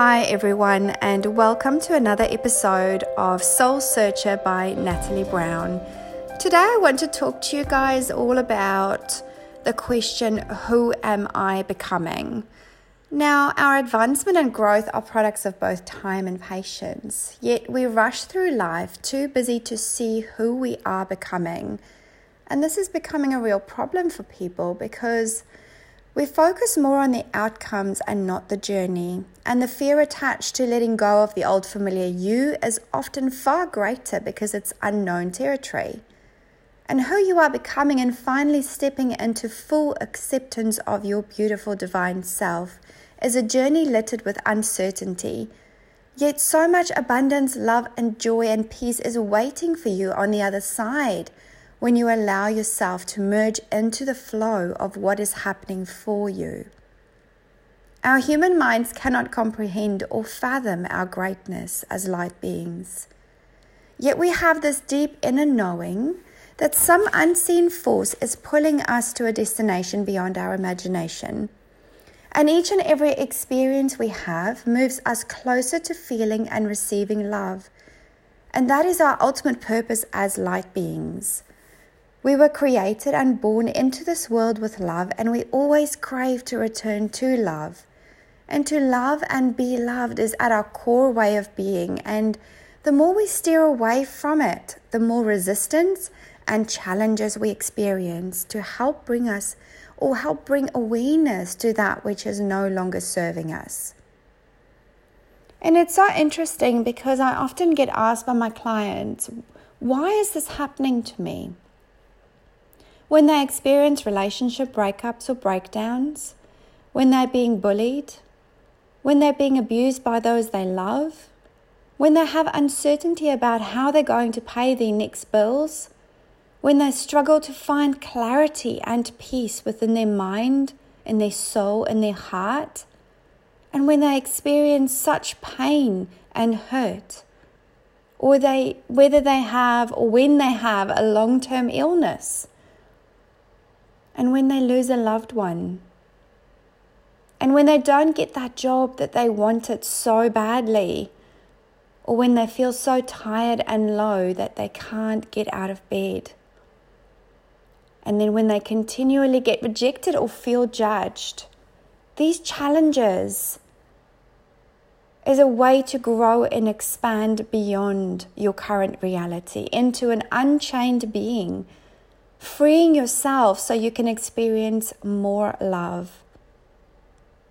Hi, everyone, and welcome to another episode of Soul Searcher by Natalie Brown. Today, I want to talk to you guys all about the question Who am I becoming? Now, our advancement and growth are products of both time and patience, yet we rush through life too busy to see who we are becoming. And this is becoming a real problem for people because we focus more on the outcomes and not the journey, and the fear attached to letting go of the old familiar you is often far greater because it's unknown territory. And who you are becoming and finally stepping into full acceptance of your beautiful divine self is a journey littered with uncertainty. Yet so much abundance, love, and joy and peace is waiting for you on the other side when you allow yourself to merge into the flow of what is happening for you. Our human minds cannot comprehend or fathom our greatness as light beings. Yet we have this deep inner knowing that some unseen force is pulling us to a destination beyond our imagination. And each and every experience we have moves us closer to feeling and receiving love. And that is our ultimate purpose as light beings. We were created and born into this world with love, and we always crave to return to love. And to love and be loved is at our core way of being. And the more we steer away from it, the more resistance and challenges we experience to help bring us or help bring awareness to that which is no longer serving us. And it's so interesting because I often get asked by my clients, why is this happening to me? When they experience relationship breakups or breakdowns, when they're being bullied, when they're being abused by those they love, when they have uncertainty about how they're going to pay their next bills, when they struggle to find clarity and peace within their mind, in their soul, in their heart, and when they experience such pain and hurt, or they whether they have or when they have a long-term illness and when they lose a loved one. And when they don't get that job that they wanted so badly, or when they feel so tired and low that they can't get out of bed. And then when they continually get rejected or feel judged. These challenges is a way to grow and expand beyond your current reality into an unchained being freeing yourself so you can experience more love.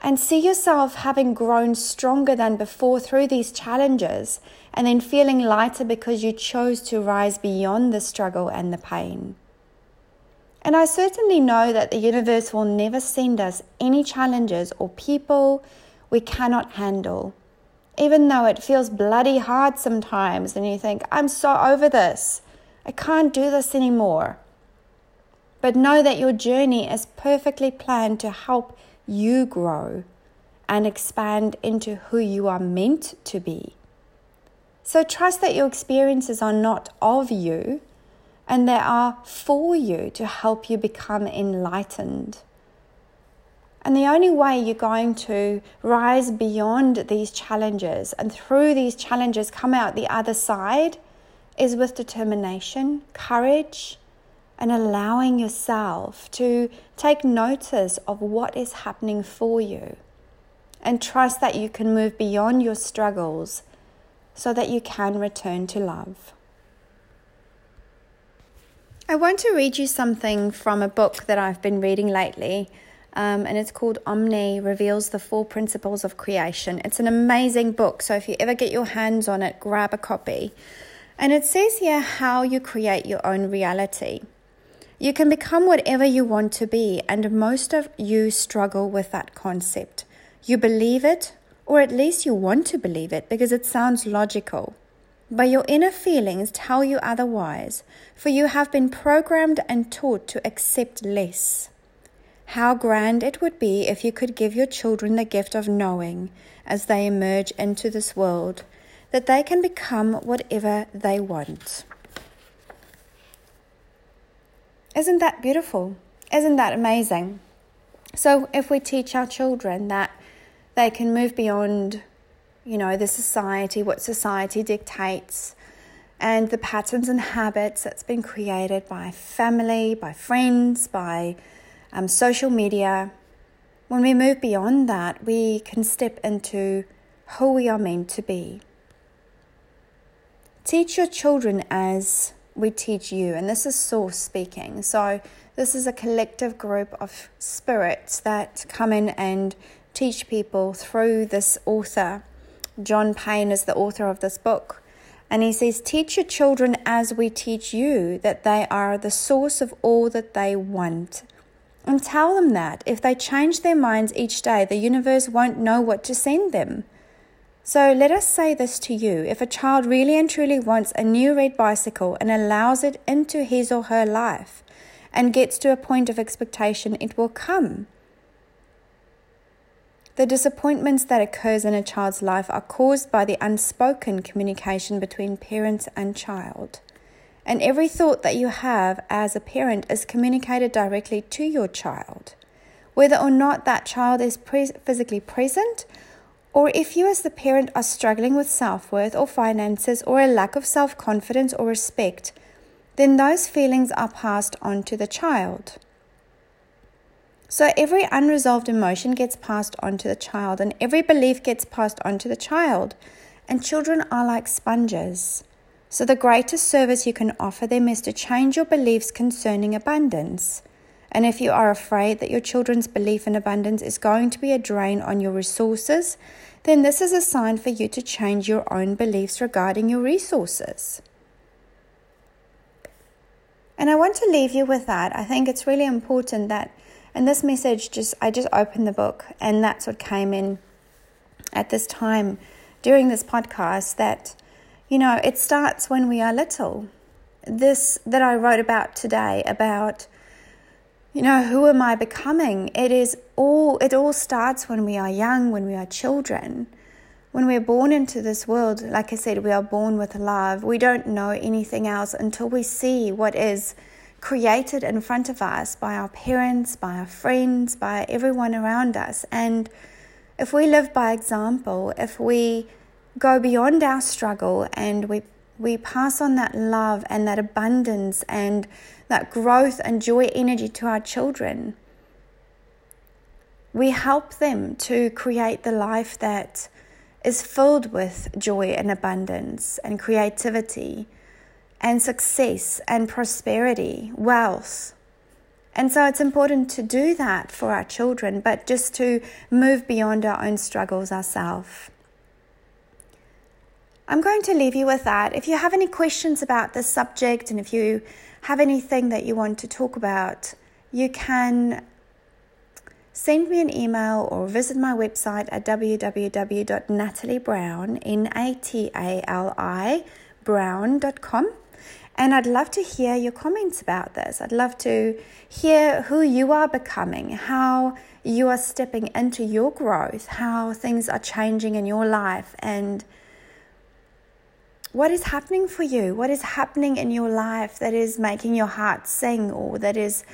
And see yourself having grown stronger than before through these challenges, and then feeling lighter because you chose to rise beyond the struggle and the pain. And I certainly know that the universe will never send us any challenges or people we cannot handle. Even though it feels bloody hard sometimes, and you think, I'm so over this, I can't do this anymore. But know that your journey is perfectly planned to help you grow and expand into who you are meant to be. So trust that your experiences are not of you and they are for you to help you become enlightened. And the only way you're going to rise beyond these challenges and through these challenges come out the other side is with determination, courage, and allowing yourself to take notice of what is happening for you and trust that you can move beyond your struggles so that you can return to love. I want to read you something from a book that I've been reading lately, um, and it's called Omni Reveals the Four Principles of Creation. It's an amazing book, so if you ever get your hands on it, grab a copy. And it says here how you create your own reality. You can become whatever you want to be, and most of you struggle with that concept. You believe it, or at least you want to believe it because it sounds logical. But your inner feelings tell you otherwise, for you have been programmed and taught to accept less. How grand it would be if you could give your children the gift of knowing as they emerge into this world that they can become whatever they want. Isn't that beautiful? Isn't that amazing? So, if we teach our children that they can move beyond you know, the society, what society dictates, and the patterns and habits that's been created by family, by friends, by um, social media. When we move beyond that, we can step into who we are meant to be. Teach your children as we teach you, and this is Source speaking. So, this is a collective group of spirits that come in and teach people through this author. John Payne is the author of this book. And he says, Teach your children as we teach you that they are the source of all that they want. And tell them that if they change their minds each day, the universe won't know what to send them. So let us say this to you if a child really and truly wants a new red bicycle and allows it into his or her life and gets to a point of expectation, it will come. The disappointments that occurs in a child's life are caused by the unspoken communication between parents and child. And every thought that you have as a parent is communicated directly to your child. Whether or not that child is pre- physically present, or if you as the parent are struggling with self worth or finances or a lack of self confidence or respect, then those feelings are passed on to the child. So every unresolved emotion gets passed on to the child, and every belief gets passed on to the child. And children are like sponges. So the greatest service you can offer them is to change your beliefs concerning abundance. And if you are afraid that your children's belief in abundance is going to be a drain on your resources, then this is a sign for you to change your own beliefs regarding your resources. And I want to leave you with that. I think it's really important that and this message just, I just opened the book, and that's what came in at this time during this podcast that, you know, it starts when we are little. This that I wrote about today about, you know, who am I becoming? It is all, it all starts when we are young, when we are children. When we're born into this world, like I said, we are born with love. We don't know anything else until we see what is created in front of us by our parents, by our friends, by everyone around us. And if we live by example, if we go beyond our struggle and we we pass on that love and that abundance and that growth and joy energy to our children. We help them to create the life that is filled with joy and abundance and creativity and success and prosperity, wealth. And so it's important to do that for our children, but just to move beyond our own struggles ourselves. I'm going to leave you with that. If you have any questions about this subject and if you have anything that you want to talk about, you can send me an email or visit my website at www.nataliebrown, N-A-T-A-L-I. And I'd love to hear your comments about this. I'd love to hear who you are becoming, how you are stepping into your growth, how things are changing in your life, and what is happening for you? What is happening in your life that is making your heart sing or that is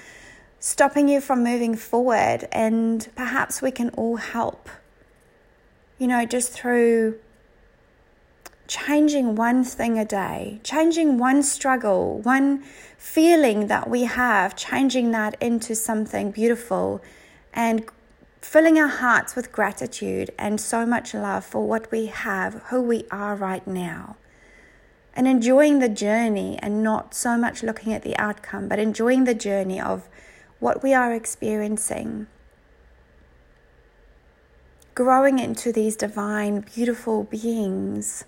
stopping you from moving forward? And perhaps we can all help, you know, just through changing one thing a day, changing one struggle, one feeling that we have, changing that into something beautiful and filling our hearts with gratitude and so much love for what we have, who we are right now. And enjoying the journey and not so much looking at the outcome, but enjoying the journey of what we are experiencing. Growing into these divine, beautiful beings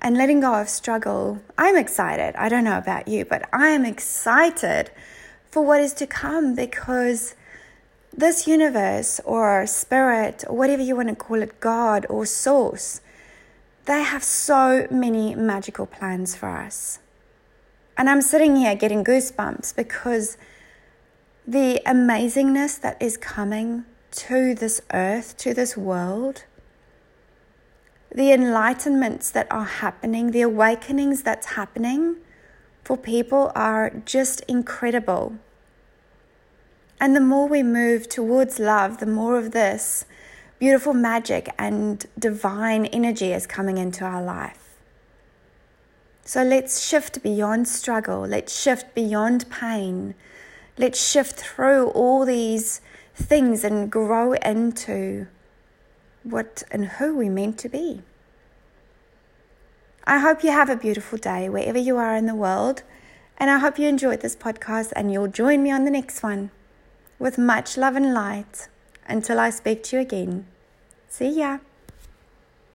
and letting go of struggle. I'm excited. I don't know about you, but I am excited for what is to come because this universe or spirit or whatever you want to call it, God or source, they have so many magical plans for us. And I'm sitting here getting goosebumps because the amazingness that is coming to this earth, to this world, the enlightenments that are happening, the awakenings that's happening for people are just incredible. And the more we move towards love, the more of this beautiful magic and divine energy is coming into our life. So let's shift beyond struggle. Let's shift beyond pain. Let's shift through all these things and grow into what and who we're meant to be. I hope you have a beautiful day wherever you are in the world. And I hope you enjoyed this podcast and you'll join me on the next one. With much love and light. Until I speak to you again. See ya.